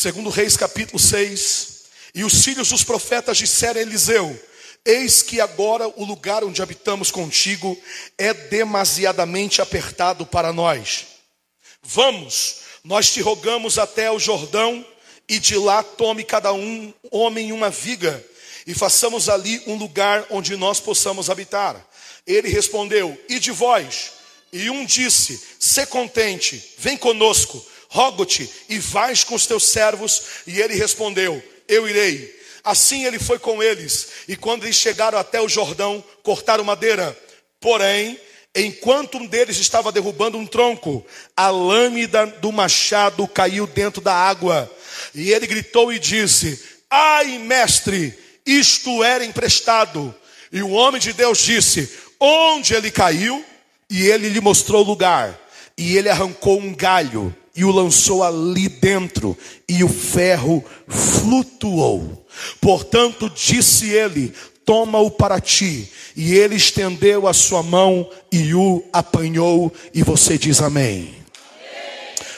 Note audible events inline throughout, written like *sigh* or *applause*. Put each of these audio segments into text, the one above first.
Segundo Reis capítulo 6. E os filhos dos profetas disseram a Eliseu: Eis que agora o lugar onde habitamos contigo é demasiadamente apertado para nós. Vamos, nós te rogamos até o Jordão, e de lá tome cada um homem uma viga, e façamos ali um lugar onde nós possamos habitar. Ele respondeu: E de vós? E um disse: Se contente, vem conosco, rogo-te, e vais com os teus servos. E ele respondeu: Eu irei. Assim ele foi com eles, e quando eles chegaram até o Jordão, cortaram madeira. Porém, enquanto um deles estava derrubando um tronco, a lâmina do machado caiu dentro da água. E ele gritou e disse: Ai, mestre, isto era emprestado. E o homem de Deus disse: Onde ele caiu? E ele lhe mostrou o lugar. E ele arrancou um galho e o lançou ali dentro, e o ferro flutuou. Portanto, disse ele: Toma-o para ti. E ele estendeu a sua mão e o apanhou. E você diz amém.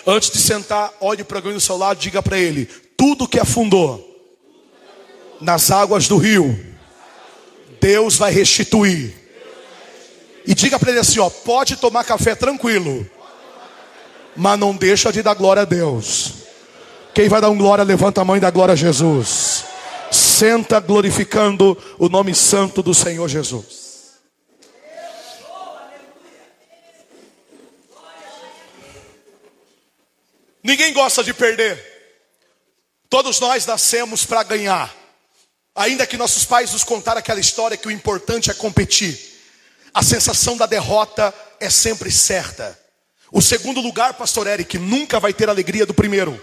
Antes de sentar, olhe para alguém do seu lado, diga para ele: tudo que afundou nas águas do rio, Deus vai restituir. E diga para ele assim: ó, pode tomar café tranquilo, mas não deixa de dar glória a Deus. Quem vai dar um glória, levanta a mão e dá glória a Jesus. Senta glorificando o nome santo do Senhor Jesus. Ninguém gosta de perder. Todos nós nascemos para ganhar. Ainda que nossos pais nos contaram aquela história que o importante é competir. A sensação da derrota é sempre certa. O segundo lugar, pastor Eric, nunca vai ter a alegria do primeiro.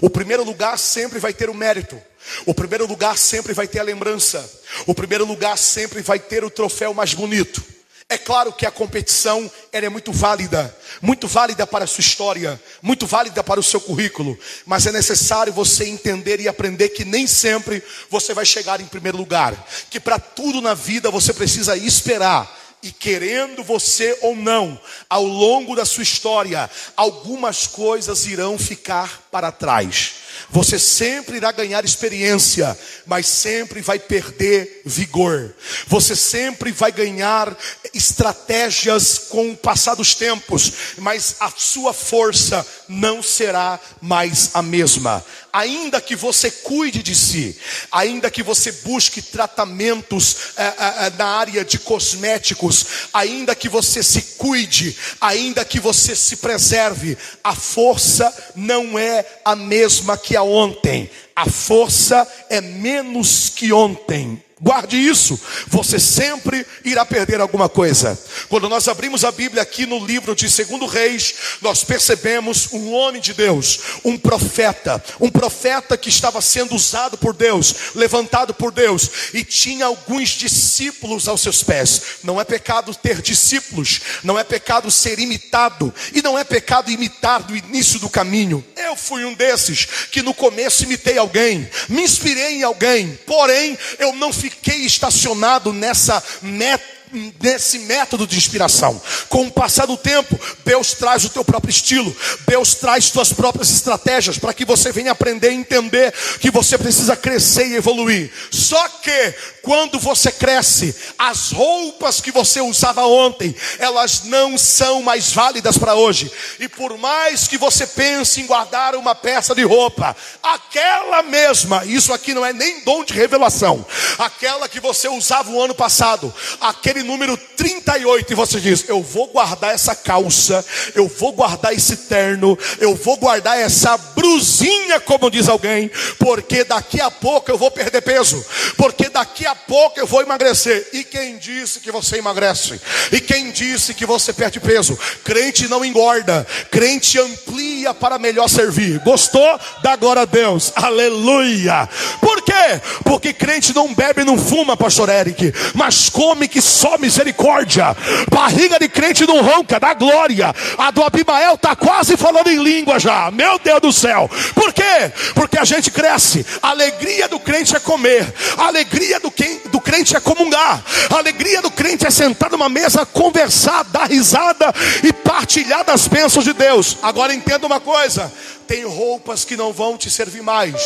O primeiro lugar sempre vai ter o mérito. O primeiro lugar sempre vai ter a lembrança. O primeiro lugar sempre vai ter o troféu mais bonito. É claro que a competição é muito válida, muito válida para a sua história, muito válida para o seu currículo, mas é necessário você entender e aprender que nem sempre você vai chegar em primeiro lugar, que para tudo na vida você precisa esperar. E querendo você ou não, ao longo da sua história, algumas coisas irão ficar para trás. Você sempre irá ganhar experiência, mas sempre vai perder vigor. Você sempre vai ganhar estratégias com o passar dos tempos, mas a sua força não será mais a mesma ainda que você cuide de si, ainda que você busque tratamentos é, é, na área de cosméticos, ainda que você se cuide, ainda que você se preserve, a força não é a mesma que a ontem, a força é menos que ontem. Guarde isso, você sempre irá perder alguma coisa. Quando nós abrimos a Bíblia aqui no livro de Segundo Reis, nós percebemos um homem de Deus, um profeta, um profeta que estava sendo usado por Deus, levantado por Deus, e tinha alguns discípulos aos seus pés. Não é pecado ter discípulos, não é pecado ser imitado, e não é pecado imitar do início do caminho. Eu fui um desses que no começo imitei alguém, me inspirei em alguém, porém eu não fiquei fiquei estacionado nessa meta nesse método de inspiração. Com o passar do tempo, Deus traz o teu próprio estilo, Deus traz tuas próprias estratégias para que você venha aprender e entender que você precisa crescer e evoluir. Só que quando você cresce, as roupas que você usava ontem, elas não são mais válidas para hoje. E por mais que você pense em guardar uma peça de roupa, aquela mesma, isso aqui não é nem dom de revelação, aquela que você usava o ano passado, aquele número 38 e você diz: Eu vou guardar essa calça, eu vou guardar esse terno, eu vou guardar essa brusinha, como diz alguém, porque daqui a pouco eu vou perder peso, porque daqui a pouco eu vou emagrecer. E quem disse que você emagrece? E quem disse que você perde peso? Crente não engorda, crente amplia para melhor servir. Gostou? Dá glória a Deus, aleluia. Por quê? Porque crente não bebe, não fuma, pastor Eric, mas come que só misericórdia. Barriga de crente não ronca, dá glória. A do Abimael está quase falando em língua já. Meu Deus do céu. Por quê? Porque a gente cresce. A alegria do crente é comer. A alegria do, quem, do crente crente é comungar. A alegria do crente é sentar numa mesa, conversar, dar risada e partilhar das bênçãos de Deus. Agora entenda uma coisa: tem roupas que não vão te servir mais.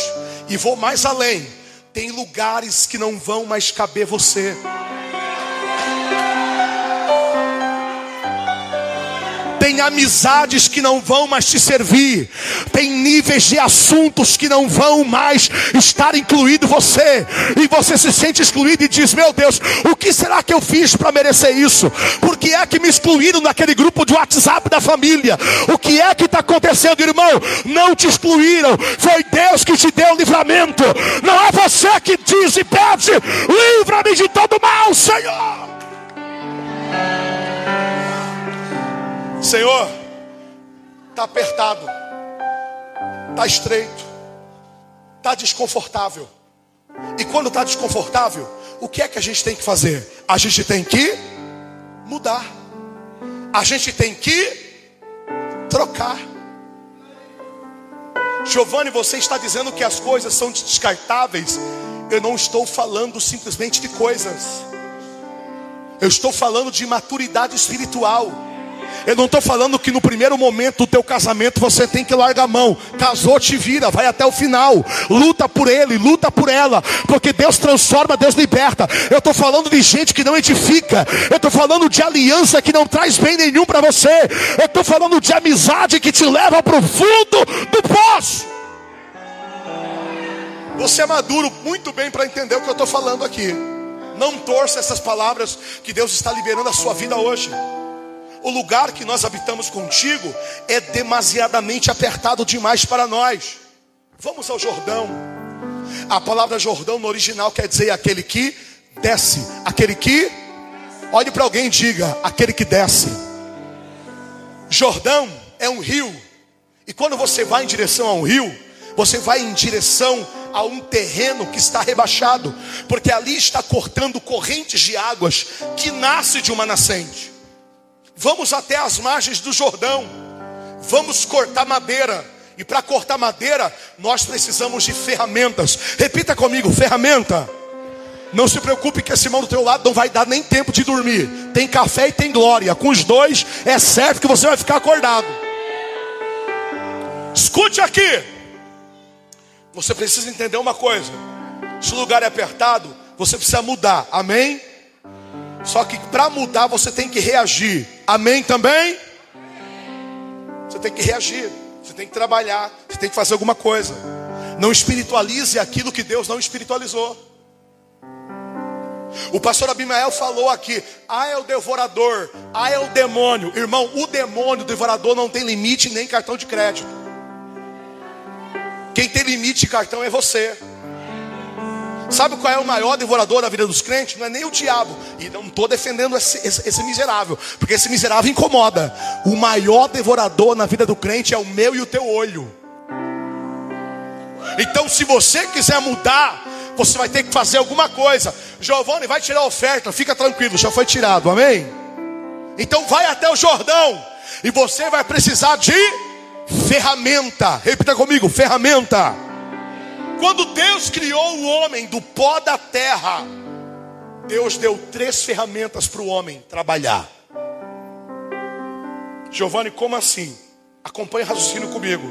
E vou mais além. Tem lugares que não vão mais caber você. Tem amizades que não vão mais te servir. Tem níveis de assuntos que não vão mais estar incluído você. E você se sente excluído e diz: Meu Deus, o que será que eu fiz para merecer isso? Por que é que me excluíram naquele grupo de WhatsApp da família? O que é que está acontecendo, irmão? Não te excluíram. Foi Deus que te deu o livramento. Não é você que diz e pede: Livra-me de todo mal, Senhor. Senhor, está apertado, está estreito, está desconfortável. E quando está desconfortável, o que é que a gente tem que fazer? A gente tem que mudar, a gente tem que trocar. Giovanni, você está dizendo que as coisas são descartáveis. Eu não estou falando simplesmente de coisas, eu estou falando de maturidade espiritual. Eu não estou falando que no primeiro momento do teu casamento você tem que largar a mão. Casou, te vira, vai até o final. Luta por ele, luta por ela. Porque Deus transforma, Deus liberta. Eu estou falando de gente que não edifica. Eu estou falando de aliança que não traz bem nenhum para você. Eu estou falando de amizade que te leva para o fundo do poço. Você é maduro muito bem para entender o que eu estou falando aqui. Não torça essas palavras que Deus está liberando a sua vida hoje. O lugar que nós habitamos contigo é demasiadamente apertado demais para nós. Vamos ao Jordão. A palavra Jordão no original quer dizer aquele que desce, aquele que olhe para alguém e diga, aquele que desce. Jordão é um rio. E quando você vai em direção a um rio, você vai em direção a um terreno que está rebaixado, porque ali está cortando correntes de águas que nasce de uma nascente. Vamos até as margens do Jordão. Vamos cortar madeira. E para cortar madeira, nós precisamos de ferramentas. Repita comigo: ferramenta. Não se preocupe que esse irmão do teu lado não vai dar nem tempo de dormir. Tem café e tem glória. Com os dois é certo que você vai ficar acordado. Escute aqui. Você precisa entender uma coisa. Se o lugar é apertado, você precisa mudar. Amém? Só que para mudar você tem que reagir. Amém também? Você tem que reagir, você tem que trabalhar, você tem que fazer alguma coisa. Não espiritualize aquilo que Deus não espiritualizou. O pastor Abimael falou aqui: ah, é o devorador, ah, é o demônio. Irmão, o demônio, o devorador não tem limite nem cartão de crédito. Quem tem limite de cartão é você. Sabe qual é o maior devorador da vida dos crentes? Não é nem o diabo. E não estou defendendo esse, esse, esse, miserável, porque esse miserável incomoda. O maior devorador na vida do crente é o meu e o teu olho. Então, se você quiser mudar, você vai ter que fazer alguma coisa. Giovanni, vai tirar a oferta, fica tranquilo, já foi tirado, amém? Então, vai até o Jordão, e você vai precisar de ferramenta. Repita comigo: ferramenta. Quando Deus criou o homem do pó da terra, Deus deu três ferramentas para o homem trabalhar. Giovanni, como assim? Acompanhe o raciocínio comigo.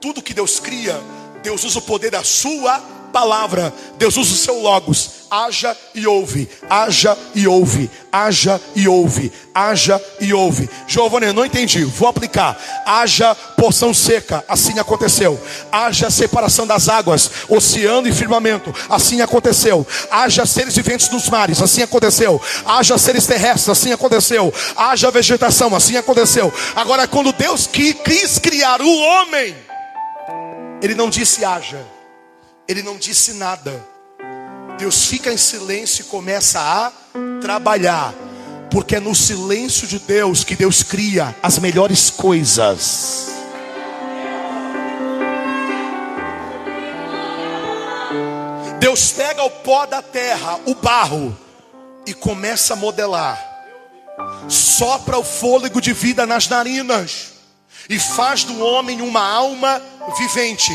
Tudo que Deus cria, Deus usa o poder da sua palavra. Deus usa o seu logos haja e ouve, haja e ouve, haja e ouve, haja e ouve. Giovanni, não entendi, vou aplicar. Haja porção seca, assim aconteceu. Haja separação das águas, oceano e firmamento, assim aconteceu. Haja seres viventes nos mares, assim aconteceu. Haja seres terrestres, assim aconteceu. Haja vegetação, assim aconteceu. Agora, quando Deus quis criar o homem, Ele não disse haja, Ele não disse nada. Deus fica em silêncio e começa a trabalhar, porque é no silêncio de Deus que Deus cria as melhores coisas. Deus pega o pó da terra, o barro, e começa a modelar. Sopra o fôlego de vida nas narinas e faz do homem uma alma vivente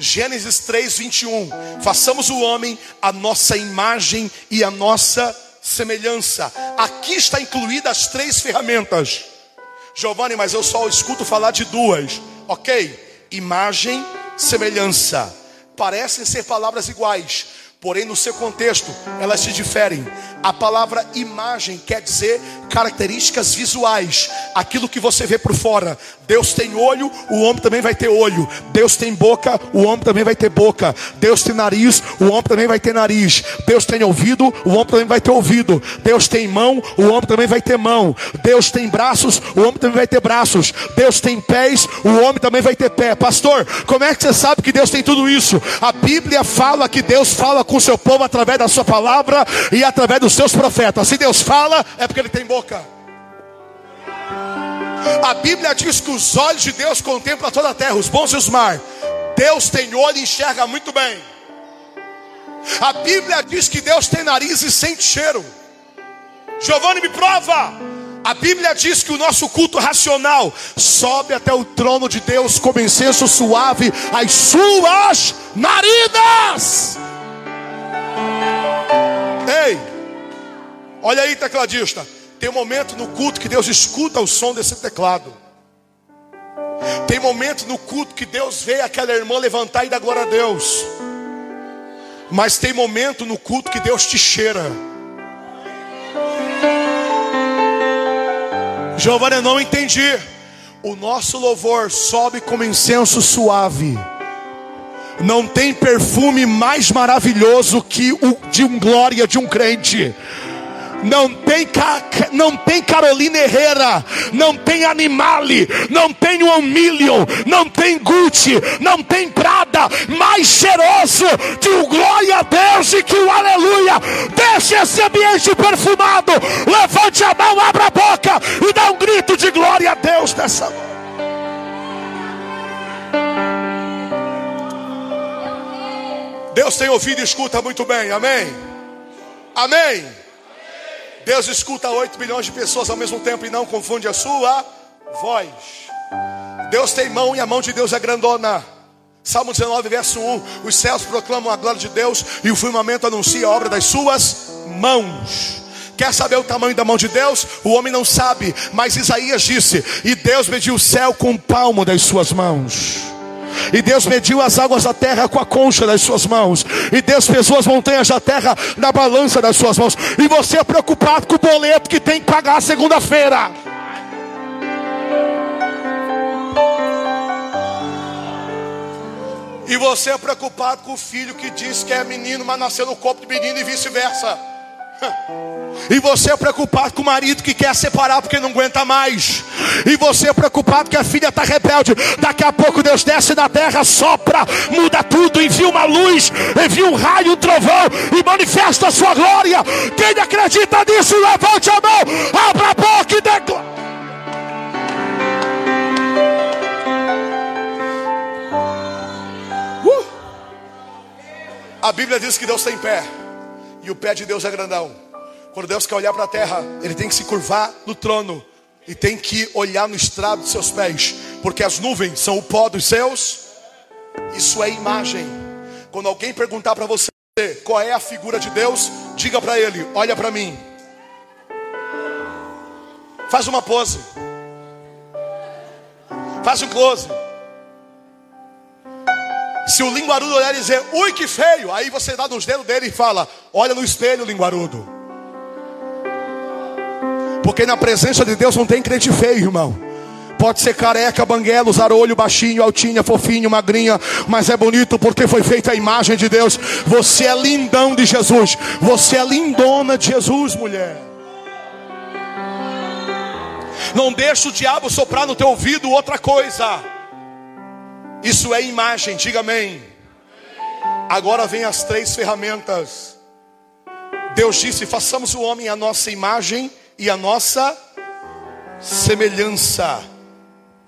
Gênesis 3, 21. Façamos o homem a nossa imagem e a nossa semelhança. Aqui está incluídas as três ferramentas. Giovanni, mas eu só escuto falar de duas. Ok, imagem, semelhança. Parecem ser palavras iguais, porém no seu contexto elas se diferem. A palavra imagem quer dizer características visuais, aquilo que você vê por fora. Deus tem olho, o homem também vai ter olho. Deus tem boca, o homem também vai ter boca. Deus tem nariz, o homem também vai ter nariz. Deus tem ouvido, o homem também vai ter ouvido. Deus tem mão, o homem também vai ter mão. Deus tem braços, o homem também vai ter braços. Deus tem pés, o homem também vai ter pé. Pastor, como é que você sabe que Deus tem tudo isso? A Bíblia fala que Deus fala com o seu povo através da sua palavra e através dos seus profetas. Se Deus fala, é porque ele tem boca. A Bíblia diz que os olhos de Deus contemplam toda a terra, os bons e os maus. Deus tem olho e enxerga muito bem. A Bíblia diz que Deus tem nariz e sente cheiro. Giovanni me prova. A Bíblia diz que o nosso culto racional sobe até o trono de Deus como incenso suave às suas narinas. Ei, olha aí, tecladista. Tem um momento no culto que Deus escuta o som desse teclado. Tem momento no culto que Deus vê aquela irmã levantar e dar glória a Deus. Mas tem momento no culto que Deus te cheira. Giovanni, não entendi. O nosso louvor sobe como incenso suave. Não tem perfume mais maravilhoso que o de um glória de um crente não tem, não tem Carolina Herrera, não tem Animale, não tem One Million, não tem Gucci, não tem Prada, mais cheiroso que o glória a Deus e que o aleluia. Deixe esse ambiente perfumado, levante a mão, abra a boca e dá um grito de glória a Deus nessa Deus tem ouvido e escuta muito bem, amém? Amém. Deus escuta 8 milhões de pessoas ao mesmo tempo e não confunde a sua voz. Deus tem mão e a mão de Deus é grandona. Salmo 19, verso 1: Os céus proclamam a glória de Deus e o firmamento anuncia a obra das suas mãos. Quer saber o tamanho da mão de Deus? O homem não sabe, mas Isaías disse: E Deus mediu o céu com o palmo das suas mãos. E Deus mediu as águas da terra com a concha das suas mãos. E Deus pesou as montanhas da terra na balança das suas mãos. E você é preocupado com o boleto que tem que pagar segunda-feira. E você é preocupado com o filho que diz que é menino, mas nasceu no corpo de menino e vice-versa. E você é preocupado com o marido que quer separar porque não aguenta mais. E você é preocupado que a filha está rebelde. Daqui a pouco Deus desce da terra, sopra, muda tudo, envia uma luz, envia um raio, um trovão e manifesta a sua glória. Quem acredita nisso, levante a mão, abra a boca e declara. Uh! A Bíblia diz que Deus tem pé. E o pé de Deus é grandão. Quando Deus quer olhar para a terra, Ele tem que se curvar no trono. E tem que olhar no estrado dos seus pés. Porque as nuvens são o pó dos seus. Isso é imagem. Quando alguém perguntar para você qual é a figura de Deus, diga para ele: olha para mim. Faz uma pose. Faz um close. Se o linguarudo olhar e dizer, ui que feio, aí você dá nos dedos dele e fala, olha no espelho, linguarudo. Porque na presença de Deus não tem crente feio, irmão. Pode ser careca, banguela, usar olho baixinho, altinha, fofinho, magrinha, mas é bonito porque foi feita a imagem de Deus. Você é lindão de Jesus. Você é lindona de Jesus, mulher. Não deixa o diabo soprar no teu ouvido outra coisa. Isso é imagem, diga amém. Agora vem as três ferramentas. Deus disse: façamos o homem a nossa imagem e a nossa semelhança.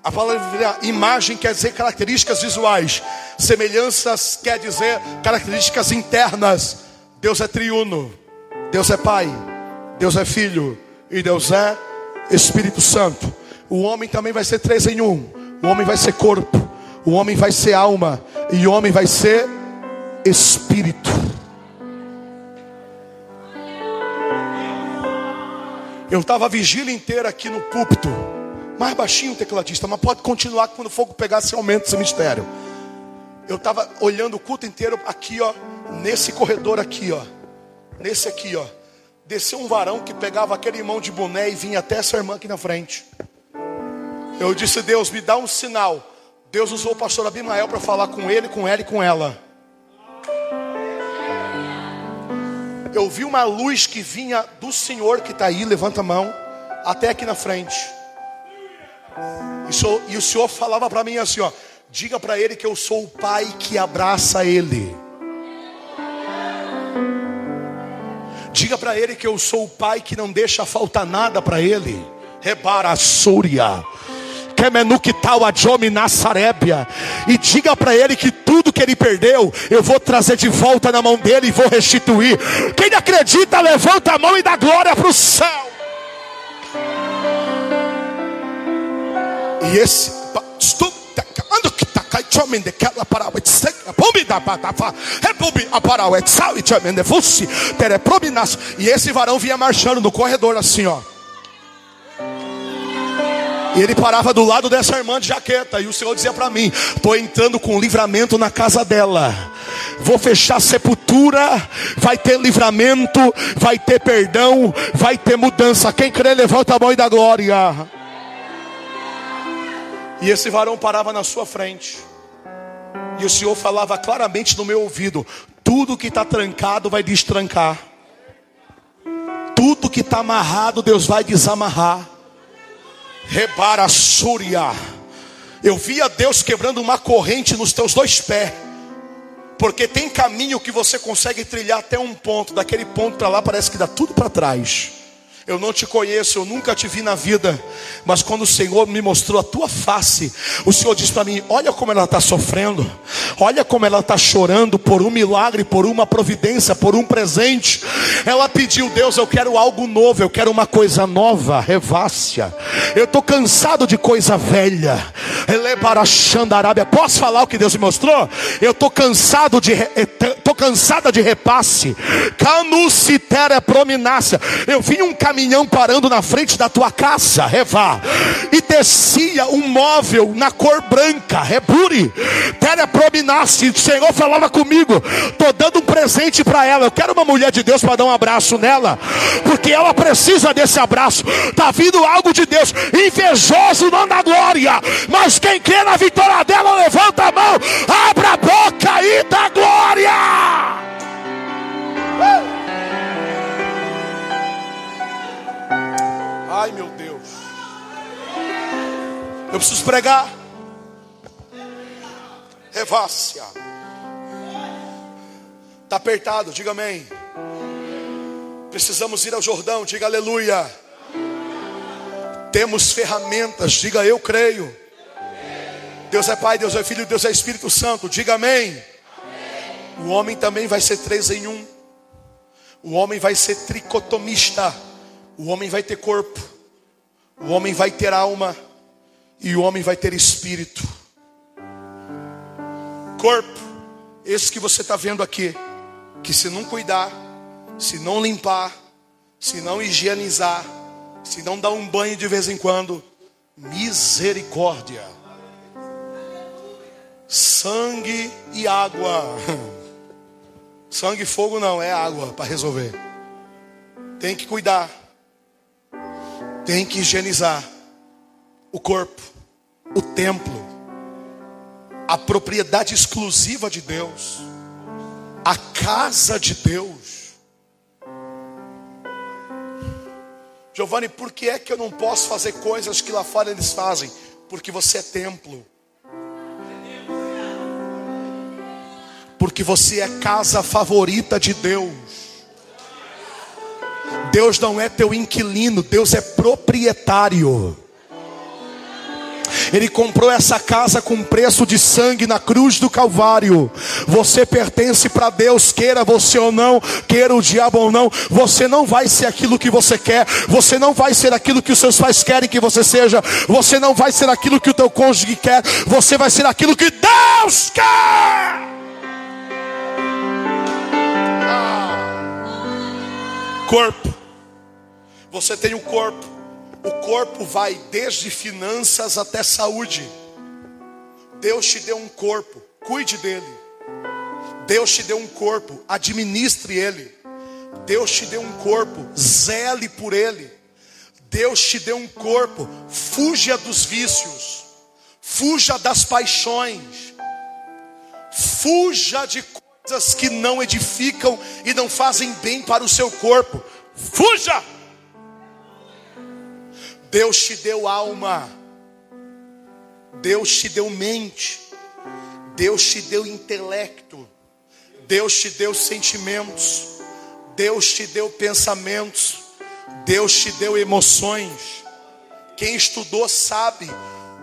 A palavra imagem quer dizer características visuais, semelhanças quer dizer características internas. Deus é triuno, Deus é Pai, Deus é Filho e Deus é Espírito Santo. O homem também vai ser três em um. O homem vai ser corpo, o homem vai ser alma, E homem vai ser espírito. Eu estava a vigília inteira aqui no púlpito. Mais baixinho o tecladista, mas pode continuar quando o fogo pegar, se aumenta esse mistério. Eu estava olhando o culto inteiro aqui, ó, nesse corredor aqui, ó. Nesse aqui, ó. Desceu um varão que pegava aquele irmão de boné e vinha até essa irmã aqui na frente. Eu disse, Deus, me dá um sinal. Deus usou o pastor Abimael para falar com ele, com ela e com ela. Eu vi uma luz que vinha do Senhor que está aí, levanta a mão, até aqui na frente. E o Senhor falava para mim assim: ó, diga para ele que eu sou o pai que abraça ele. Diga para ele que eu sou o pai que não deixa faltar nada para ele. Rebara Súria. E diga para ele que tudo que ele perdeu, eu vou trazer de volta na mão dele e vou restituir. Quem acredita, levanta a mão e dá glória para o céu. E esse. E esse varão vinha marchando no corredor assim, ó. E ele parava do lado dessa irmã de jaqueta. E o Senhor dizia para mim: Estou entrando com livramento na casa dela. Vou fechar sepultura. Vai ter livramento. Vai ter perdão. Vai ter mudança. Quem crê, levanta a mão e dá glória. E esse varão parava na sua frente. E o Senhor falava claramente no meu ouvido: tudo que está trancado vai destrancar. Tudo que está amarrado, Deus vai desamarrar. Rebara Súria. Eu via Deus quebrando uma corrente nos teus dois pés. Porque tem caminho que você consegue trilhar até um ponto, daquele ponto para lá parece que dá tudo para trás. Eu não te conheço, eu nunca te vi na vida, mas quando o Senhor me mostrou a tua face, o Senhor disse para mim: Olha como ela está sofrendo, olha como ela está chorando por um milagre, por uma providência, por um presente. Ela pediu, Deus, eu quero algo novo, eu quero uma coisa nova, revácia. Eu estou cansado de coisa velha. Arábia. Posso falar o que Deus me mostrou? Eu estou cansado de, estou cansada de repasse. Canucitera prominácia. Eu vi um caminhão parando na frente da tua casa, Revá, e descia um móvel na cor branca, Reburi, Tereprominasse, o Senhor falava comigo, estou dando um presente para ela, eu quero uma mulher de Deus para dar um abraço nela, porque ela precisa desse abraço, está vindo algo de Deus, invejoso não dá glória, mas quem crê na vitória dela, levanta a mão, abra a boca e dá glória. Eu preciso pregar. Revácia. Está apertado, diga amém. Precisamos ir ao Jordão, diga aleluia. Temos ferramentas, diga eu creio. Deus é Pai, Deus é Filho, Deus é Espírito Santo, diga amém. O homem também vai ser três em um. O homem vai ser tricotomista. O homem vai ter corpo, o homem vai ter alma e o homem vai ter espírito. Corpo, esse que você está vendo aqui, que se não cuidar, se não limpar, se não higienizar, se não dar um banho de vez em quando, misericórdia, sangue e água. *laughs* Sangue e fogo não, é água para resolver. Tem que cuidar tem que higienizar o corpo, o templo, a propriedade exclusiva de Deus, a casa de Deus. Giovanni, por que é que eu não posso fazer coisas que lá fora eles fazem? Porque você é templo. Porque você é casa favorita de Deus. Deus não é teu inquilino, Deus é proprietário. Ele comprou essa casa com preço de sangue na cruz do Calvário. Você pertence para Deus, queira você ou não, queira o diabo ou não. Você não vai ser aquilo que você quer. Você não vai ser aquilo que os seus pais querem que você seja. Você não vai ser aquilo que o teu cônjuge quer. Você vai ser aquilo que Deus quer. Corpo. Você tem o corpo. O corpo vai desde finanças até saúde. Deus te deu um corpo, cuide dele. Deus te deu um corpo, administre ele. Deus te deu um corpo, zele por ele. Deus te deu um corpo, fuja dos vícios, fuja das paixões, fuja de coisas que não edificam e não fazem bem para o seu corpo. Fuja! Deus te deu alma, Deus te deu mente, Deus te deu intelecto, Deus te deu sentimentos, Deus te deu pensamentos, Deus te deu emoções. Quem estudou sabe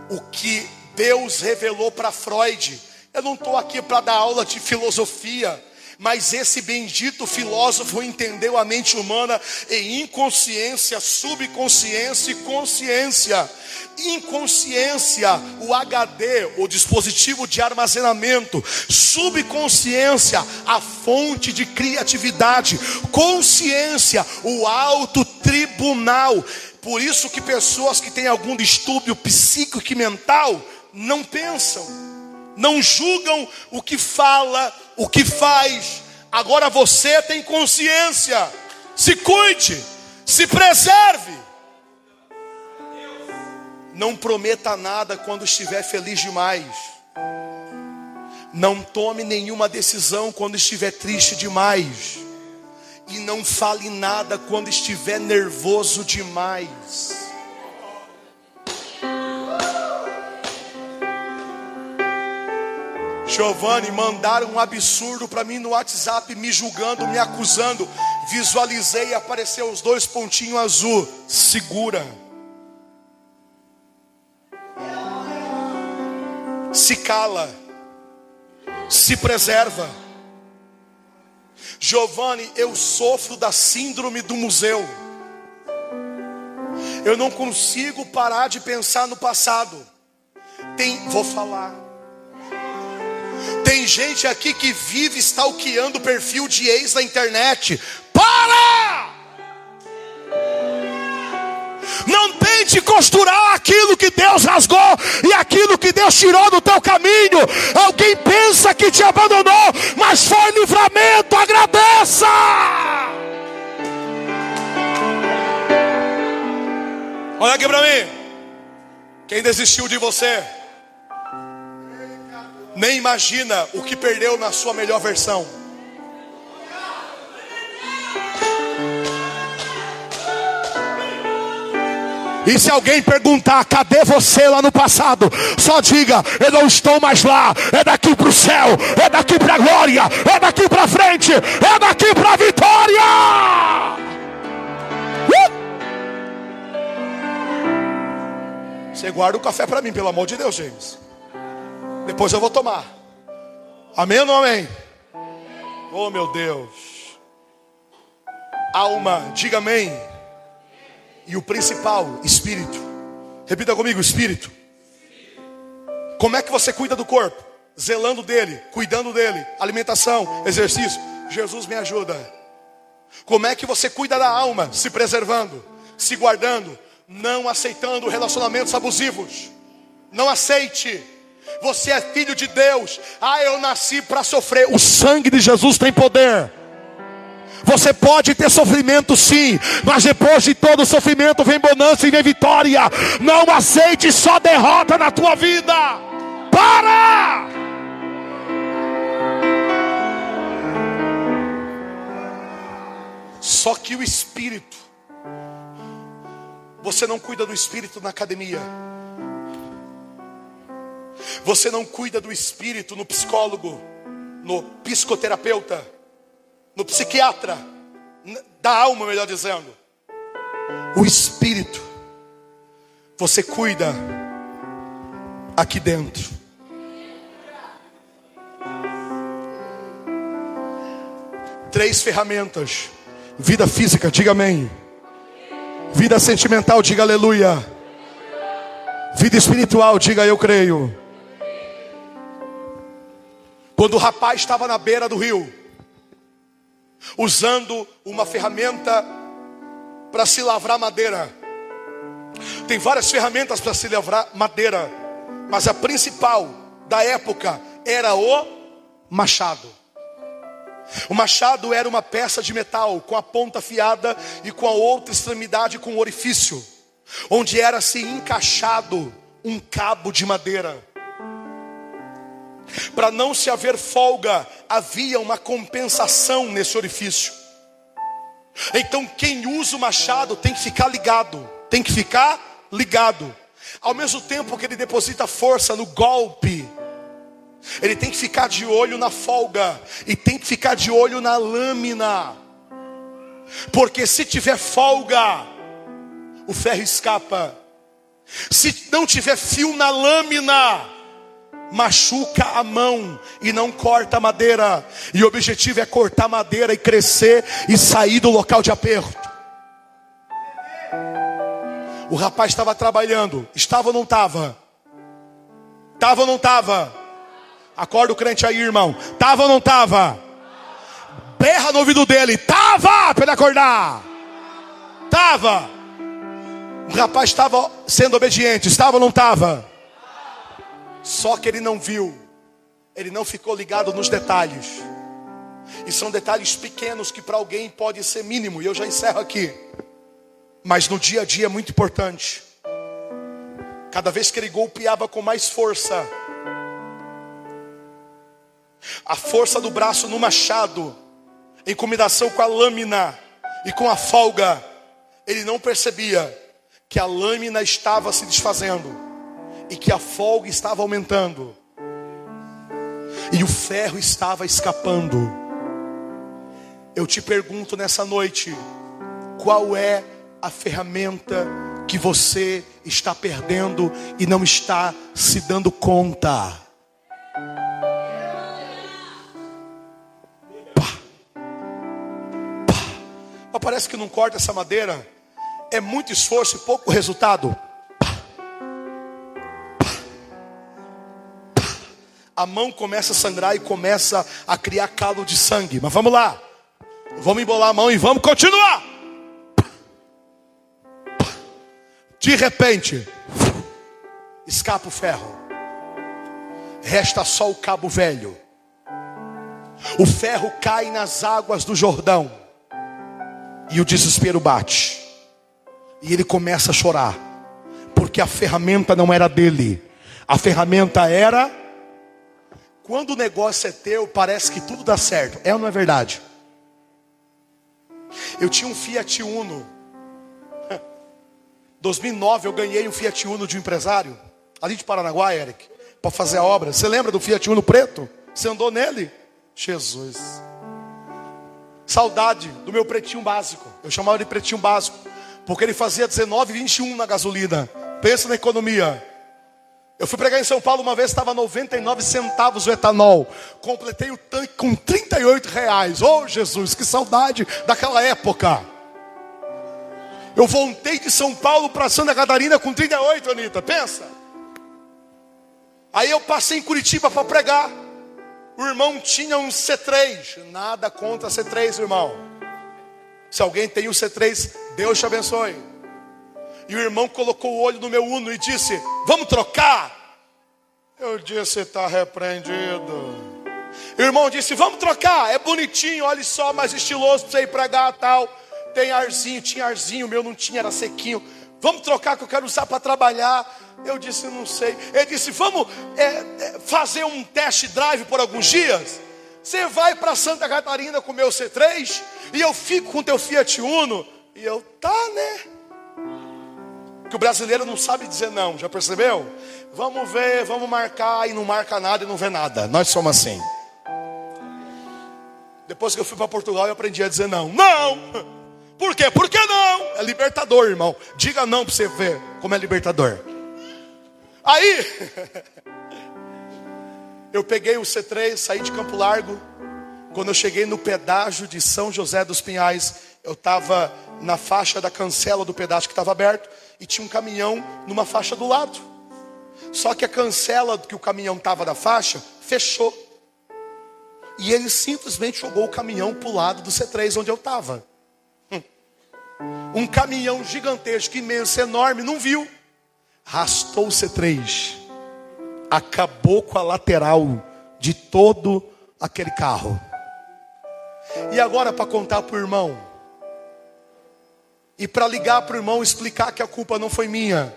o que Deus revelou para Freud. Eu não estou aqui para dar aula de filosofia, mas esse bendito filósofo entendeu a mente humana em inconsciência, subconsciência e consciência. Inconsciência, o HD, o dispositivo de armazenamento, subconsciência, a fonte de criatividade, consciência, o alto tribunal. Por isso que pessoas que têm algum distúrbio psíquico e mental não pensam não julgam o que fala, o que faz. Agora você tem consciência. Se cuide, se preserve. Não prometa nada quando estiver feliz demais. Não tome nenhuma decisão quando estiver triste demais. E não fale nada quando estiver nervoso demais. Giovanni, mandaram um absurdo para mim no WhatsApp, me julgando, me acusando. Visualizei e apareceu os dois pontinhos azul. Segura. Se cala. Se preserva. Giovanni, eu sofro da síndrome do museu. Eu não consigo parar de pensar no passado. Tem, vou falar. Tem gente aqui que vive stalkeando o perfil de ex na internet. Para! Não tente costurar aquilo que Deus rasgou e aquilo que Deus tirou do teu caminho. Alguém pensa que te abandonou, mas foi livramento. Agradeça. Olha aqui para mim. Quem desistiu de você? Nem imagina o que perdeu na sua melhor versão. E se alguém perguntar, cadê você lá no passado? Só diga, eu não estou mais lá. É daqui para o céu, é daqui para a glória, é daqui para frente, é daqui para a vitória. Uh! Você guarda o café para mim, pelo amor de Deus, James. Depois eu vou tomar. Amém ou não amém? Oh meu Deus. Alma, diga amém. E o principal, espírito. Repita comigo, espírito. Como é que você cuida do corpo? Zelando dele, cuidando dele, alimentação, exercício. Jesus me ajuda. Como é que você cuida da alma? Se preservando, se guardando, não aceitando relacionamentos abusivos. Não aceite você é filho de Deus. Ah, eu nasci para sofrer. O sangue de Jesus tem poder. Você pode ter sofrimento sim, mas depois de todo sofrimento vem bonança e vem vitória. Não aceite só derrota na tua vida. Para! Só que o espírito, você não cuida do espírito na academia. Você não cuida do espírito no psicólogo, no psicoterapeuta, no psiquiatra, da alma, melhor dizendo. O espírito, você cuida aqui dentro. Três ferramentas: vida física, diga amém. Vida sentimental, diga aleluia. Vida espiritual, diga eu creio. Quando o rapaz estava na beira do rio, usando uma ferramenta para se lavrar madeira. Tem várias ferramentas para se lavrar madeira, mas a principal da época era o machado. O machado era uma peça de metal com a ponta afiada e com a outra extremidade com orifício, onde era se encaixado um cabo de madeira. Para não se haver folga, havia uma compensação nesse orifício. Então quem usa o machado tem que ficar ligado, tem que ficar ligado. Ao mesmo tempo que ele deposita força no golpe, ele tem que ficar de olho na folga e tem que ficar de olho na lâmina. Porque se tiver folga, o ferro escapa. Se não tiver fio na lâmina, machuca a mão e não corta a madeira. E o objetivo é cortar madeira e crescer e sair do local de aperto. O rapaz estava trabalhando, estava ou não estava? Estava ou não estava? Acorda o crente aí, irmão. Estava ou não estava? Berra no ouvido dele. Estava para ele acordar. Estava. O rapaz estava sendo obediente. Estava ou não estava? Só que ele não viu, ele não ficou ligado nos detalhes. E são detalhes pequenos que para alguém pode ser mínimo, e eu já encerro aqui. Mas no dia a dia é muito importante. Cada vez que ele golpeava com mais força, a força do braço no machado, em combinação com a lâmina e com a folga, ele não percebia que a lâmina estava se desfazendo e que a folga estava aumentando, e o ferro estava escapando. Eu te pergunto nessa noite: qual é a ferramenta que você está perdendo e não está se dando conta? Pá. Pá. Parece que não corta essa madeira. É muito esforço e pouco resultado. A mão começa a sangrar e começa a criar calo de sangue. Mas vamos lá. Vamos embolar a mão e vamos continuar. De repente, escapa o ferro. Resta só o cabo velho. O ferro cai nas águas do Jordão. E o desespero bate. E ele começa a chorar. Porque a ferramenta não era dele. A ferramenta era quando o negócio é teu, parece que tudo dá certo. É ou não é verdade? Eu tinha um Fiat Uno. *laughs* 2009 eu ganhei um Fiat Uno de um empresário, ali de Paranaguá, Eric, para fazer a obra. Você lembra do Fiat Uno preto? Você andou nele? Jesus. Saudade do meu pretinho básico. Eu chamava de pretinho básico, porque ele fazia 19,21 na gasolina. Pensa na economia. Eu fui pregar em São Paulo uma vez, estava 99 centavos o etanol. Completei o tanque com 38 reais. Oh Jesus, que saudade daquela época. Eu voltei de São Paulo para Santa Catarina com 38, Anitta, pensa. Aí eu passei em Curitiba para pregar. O irmão tinha um C3. Nada contra C3, irmão. Se alguém tem um C3, Deus te abençoe. E o irmão colocou o olho no meu uno e disse: Vamos trocar? Eu disse: Está repreendido. O irmão disse: Vamos trocar. É bonitinho, olha só, mais estiloso para você ir pregar tal. Tem arzinho, tinha arzinho, o meu não tinha, era sequinho. Vamos trocar que eu quero usar para trabalhar. Eu disse: Não sei. Ele disse: Vamos é, é, fazer um test drive por alguns dias. Você vai para Santa Catarina com o meu C3 e eu fico com o teu Fiat Uno. E eu, tá, né? Que o brasileiro não sabe dizer não, já percebeu? Vamos ver, vamos marcar e não marca nada e não vê nada. Nós somos assim. Depois que eu fui para Portugal, eu aprendi a dizer não. Não! Por quê? Por que não? É libertador, irmão. Diga não para você ver como é libertador. Aí, *laughs* eu peguei o C3, saí de Campo Largo. Quando eu cheguei no pedágio de São José dos Pinhais, eu estava na faixa da cancela do pedágio que estava aberto e tinha um caminhão numa faixa do lado. Só que a cancela que o caminhão estava da faixa fechou. E ele simplesmente jogou o caminhão para o lado do C3 onde eu estava. Hum. Um caminhão gigantesco, imenso, enorme, não viu. Rastou o C3. Acabou com a lateral de todo aquele carro. E agora para contar para o irmão. E para ligar para o irmão explicar que a culpa não foi minha.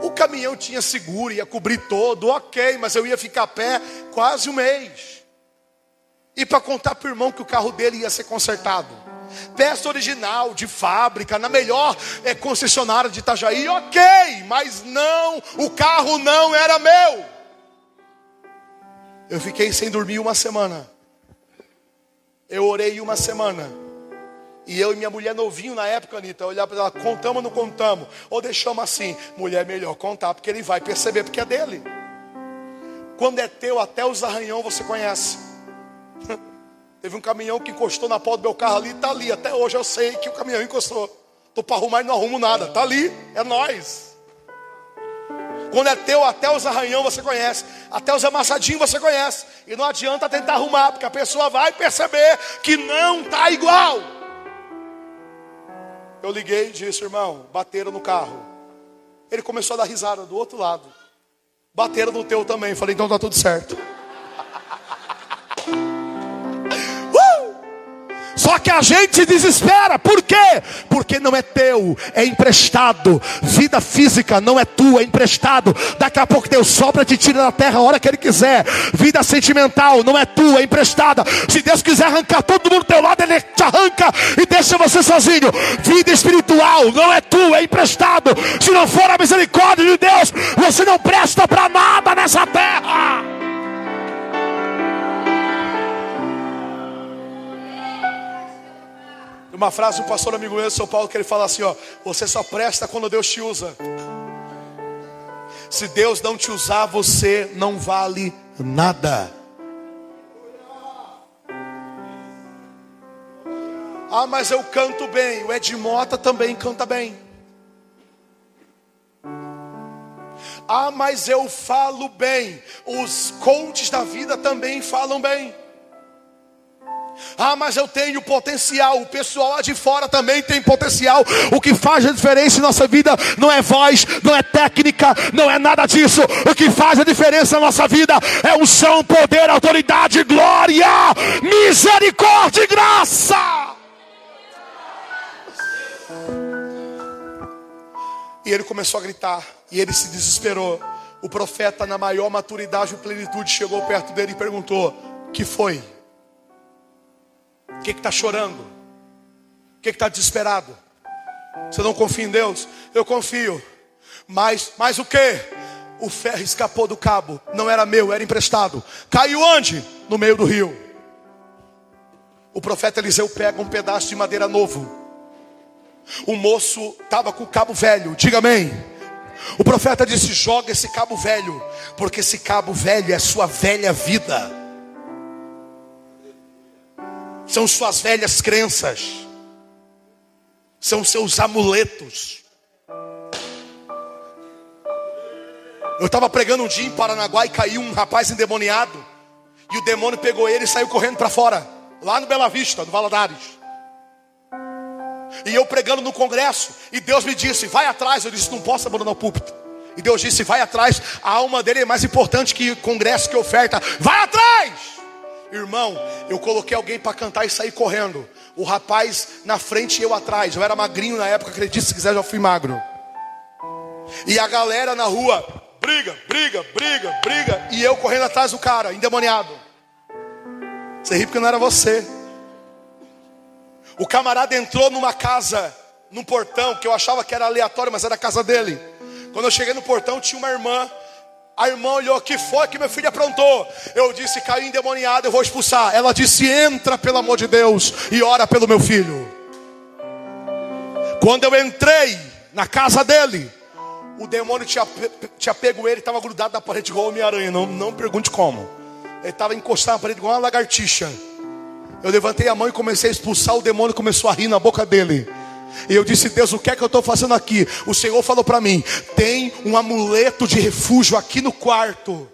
O caminhão tinha seguro, ia cobrir todo, ok, mas eu ia ficar a pé quase um mês. E para contar para o irmão que o carro dele ia ser consertado. Peça original, de fábrica, na melhor é, concessionária de Itajaí, ok, mas não, o carro não era meu. Eu fiquei sem dormir uma semana. Eu orei uma semana. E eu e minha mulher novinho na época, Anitta, olhar para ela, contamos ou não contamos? Ou deixamos assim, mulher, melhor contar, porque ele vai perceber, porque é dele. Quando é teu, até os arranhão você conhece. *laughs* Teve um caminhão que encostou na porta do meu carro ali, está ali. Até hoje eu sei que o caminhão encostou. Estou para arrumar e não arrumo nada. Está ali, é nós. Quando é teu, até os arranhão você conhece, até os amassadinhos você conhece. E não adianta tentar arrumar, porque a pessoa vai perceber que não está igual. Eu liguei e disse, irmão, bateram no carro. Ele começou a dar risada do outro lado. Bateram no teu também. Falei, então tá tudo certo. Só que a gente desespera, por quê? Porque não é teu, é emprestado. Vida física não é tua, é emprestado. Daqui a pouco Deus sopra te tira da terra a hora que Ele quiser. Vida sentimental não é tua, é emprestada. Se Deus quiser arrancar todo mundo do teu lado, Ele te arranca e deixa você sozinho. Vida espiritual não é tua, é emprestado. Se não for a misericórdia de Deus, você não presta para nada nessa terra. Uma frase do pastor amigo meu São Paulo que ele fala assim: ó, você só presta quando Deus te usa. Se Deus não te usar, você não vale nada. Ah, mas eu canto bem. O Ed Mota também canta bem. Ah, mas eu falo bem. Os coaches da vida também falam bem. Ah, mas eu tenho potencial. O pessoal lá de fora também tem potencial. O que faz a diferença em nossa vida não é voz, não é técnica, não é nada disso. O que faz a diferença na nossa vida é o chão, poder, autoridade, glória, misericórdia e graça. E ele começou a gritar, e ele se desesperou. O profeta, na maior maturidade e plenitude, chegou perto dele e perguntou: Que foi? O que está chorando? O que está desesperado? Você não confia em Deus? Eu confio. Mas, mas o que? O ferro escapou do cabo. Não era meu, era emprestado. Caiu onde? No meio do rio. O profeta Eliseu pega um pedaço de madeira novo. O moço estava com o cabo velho. Diga amém. O profeta disse: joga esse cabo velho, porque esse cabo velho é sua velha vida são suas velhas crenças, são seus amuletos. Eu estava pregando um dia em Paranaguá e caiu um rapaz endemoniado, e o demônio pegou ele e saiu correndo para fora, lá no Bela Vista, no Valadares. E eu pregando no congresso, e Deus me disse: vai atrás. Eu disse: não posso abandonar o púlpito. E Deus disse: vai atrás, a alma dele é mais importante que congresso, que oferta. Vai atrás! Irmão, eu coloquei alguém para cantar e sair correndo. O rapaz na frente e eu atrás. Eu era magrinho na época, acredite se quiser, já fui magro. E a galera na rua, briga, briga, briga, briga. E eu correndo atrás do cara, endemoniado. Você ri porque não era você. O camarada entrou numa casa, num portão, que eu achava que era aleatório, mas era a casa dele. Quando eu cheguei no portão, tinha uma irmã a irmã olhou, que foi que meu filho aprontou? Eu disse, caiu endemoniado, eu vou expulsar. Ela disse, entra pelo amor de Deus e ora pelo meu filho. Quando eu entrei na casa dele, O demônio tinha, tinha pego ele estava grudado na parede igual Homem-Aranha. Não, não pergunte como. Ele estava encostado na parede igual uma lagartixa. Eu levantei a mão e comecei a expulsar. O demônio começou a rir na boca dele. E eu disse, Deus, o que é que eu estou fazendo aqui? O Senhor falou para mim: tem um amuleto de refúgio aqui no quarto.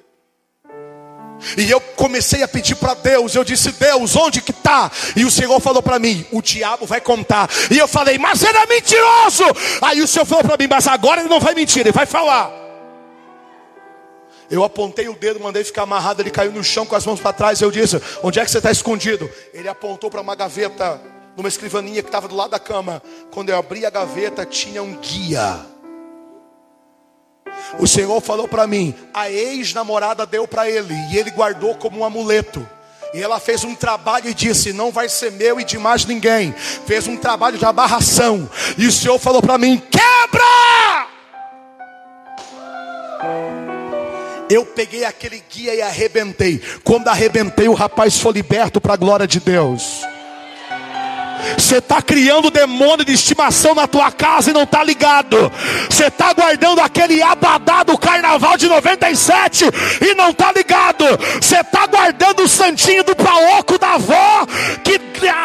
E eu comecei a pedir para Deus. Eu disse, Deus, onde que está? E o Senhor falou para mim: o diabo vai contar. E eu falei, mas ele é mentiroso. Aí o Senhor falou para mim, mas agora ele não vai mentir, ele vai falar. Eu apontei o dedo, mandei ficar amarrado. Ele caiu no chão com as mãos para trás. Eu disse: Onde é que você está escondido? Ele apontou para uma gaveta, numa escrivaninha que estava do lado da cama. Quando eu abri a gaveta, tinha um guia. O Senhor falou para mim: a ex-namorada deu para ele, e ele guardou como um amuleto. E ela fez um trabalho e disse: Não vai ser meu e de mais ninguém. Fez um trabalho de abarração. E o Senhor falou para mim: Quebra! Eu peguei aquele guia e arrebentei. Quando arrebentei, o rapaz foi liberto para a glória de Deus. Você está criando demônio de estimação na tua casa e não está ligado. Você está guardando aquele abadá do carnaval de 97 e não está ligado. Você está guardando o santinho do paoco da avó que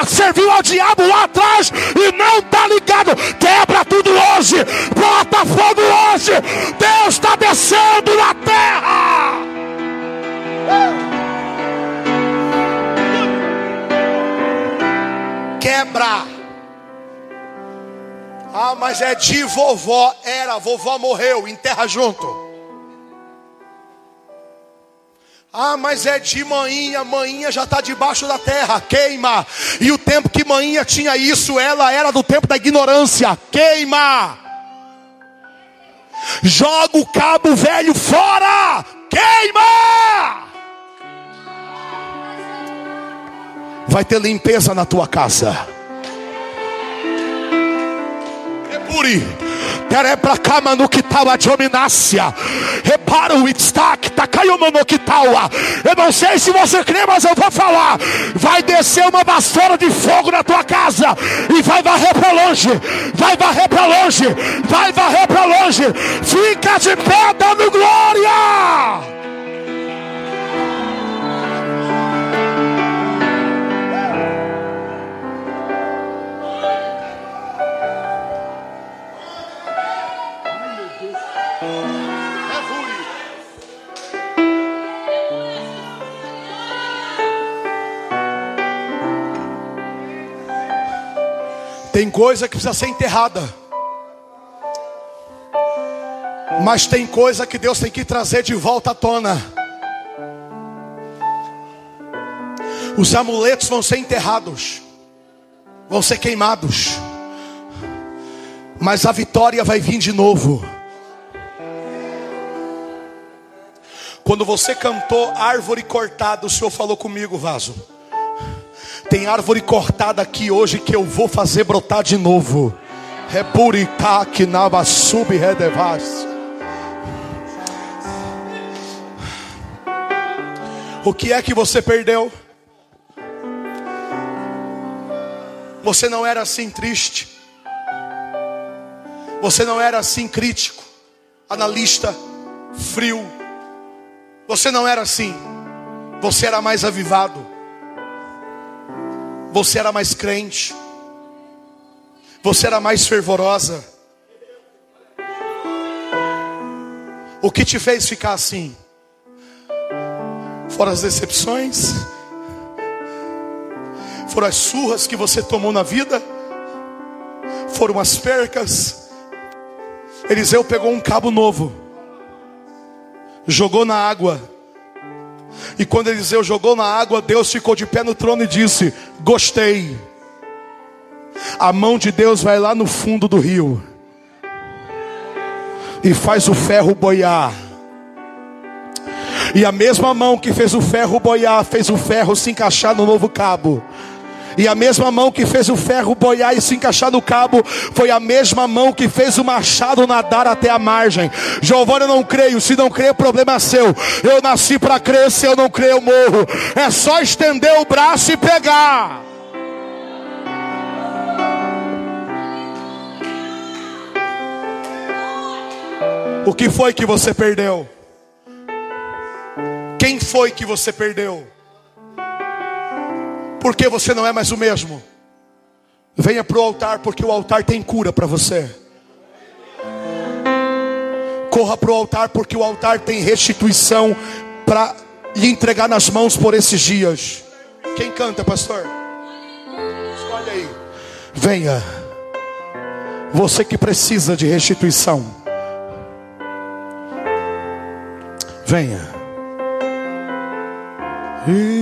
serviu ao diabo lá atrás e não está ligado. Quebra tudo hoje. Bota fogo hoje. Deus está descendo na terra. Uh! Quebra. Ah, mas é de vovó. Era, vovó morreu, enterra junto. Ah, mas é de manhinha, manhinha já está debaixo da terra, queima. E o tempo que manhinha tinha isso, ela era do tempo da ignorância, queima. Joga o cabo velho fora, queima. Vai ter limpeza na tua casa. Epuri, terepra kama no kitawa de. Repara o destaque, takayuma no kitawa. Eu não sei se você crê, mas eu vou falar. Vai descer uma vassoura de fogo na tua casa e vai varrer para longe. Vai varrer para longe. Vai varrer para longe. Fica de pé dando glória. Tem coisa que precisa ser enterrada. Mas tem coisa que Deus tem que trazer de volta à tona. Os amuletos vão ser enterrados, vão ser queimados, mas a vitória vai vir de novo. Quando você cantou árvore cortada, o Senhor falou comigo, vaso. Tem árvore cortada aqui hoje que eu vou fazer brotar de novo. Repuritaque nava sub redevas. O que é que você perdeu? Você não era assim triste. Você não era assim crítico, analista, frio. Você não era assim. Você era mais avivado. Você era mais crente. Você era mais fervorosa. O que te fez ficar assim? Foram as decepções? Foram as surras que você tomou na vida? Foram as percas? Eliseu pegou um cabo novo, jogou na água e quando Eliseu jogou na água, Deus ficou de pé no trono e disse: Gostei. A mão de Deus vai lá no fundo do rio e faz o ferro boiar. E a mesma mão que fez o ferro boiar, fez o ferro se encaixar no novo cabo. E a mesma mão que fez o ferro boiar e se encaixar no cabo, foi a mesma mão que fez o machado nadar até a margem. Giovanni, eu não creio. Se não creio, o problema é seu. Eu nasci para crer, se eu não creio, eu morro. É só estender o braço e pegar. O que foi que você perdeu? Quem foi que você perdeu? Porque você não é mais o mesmo. Venha para o altar, porque o altar tem cura para você. Corra para o altar, porque o altar tem restituição para lhe entregar nas mãos por esses dias. Quem canta, pastor? Escolhe aí. Venha. Você que precisa de restituição. Venha. Hey.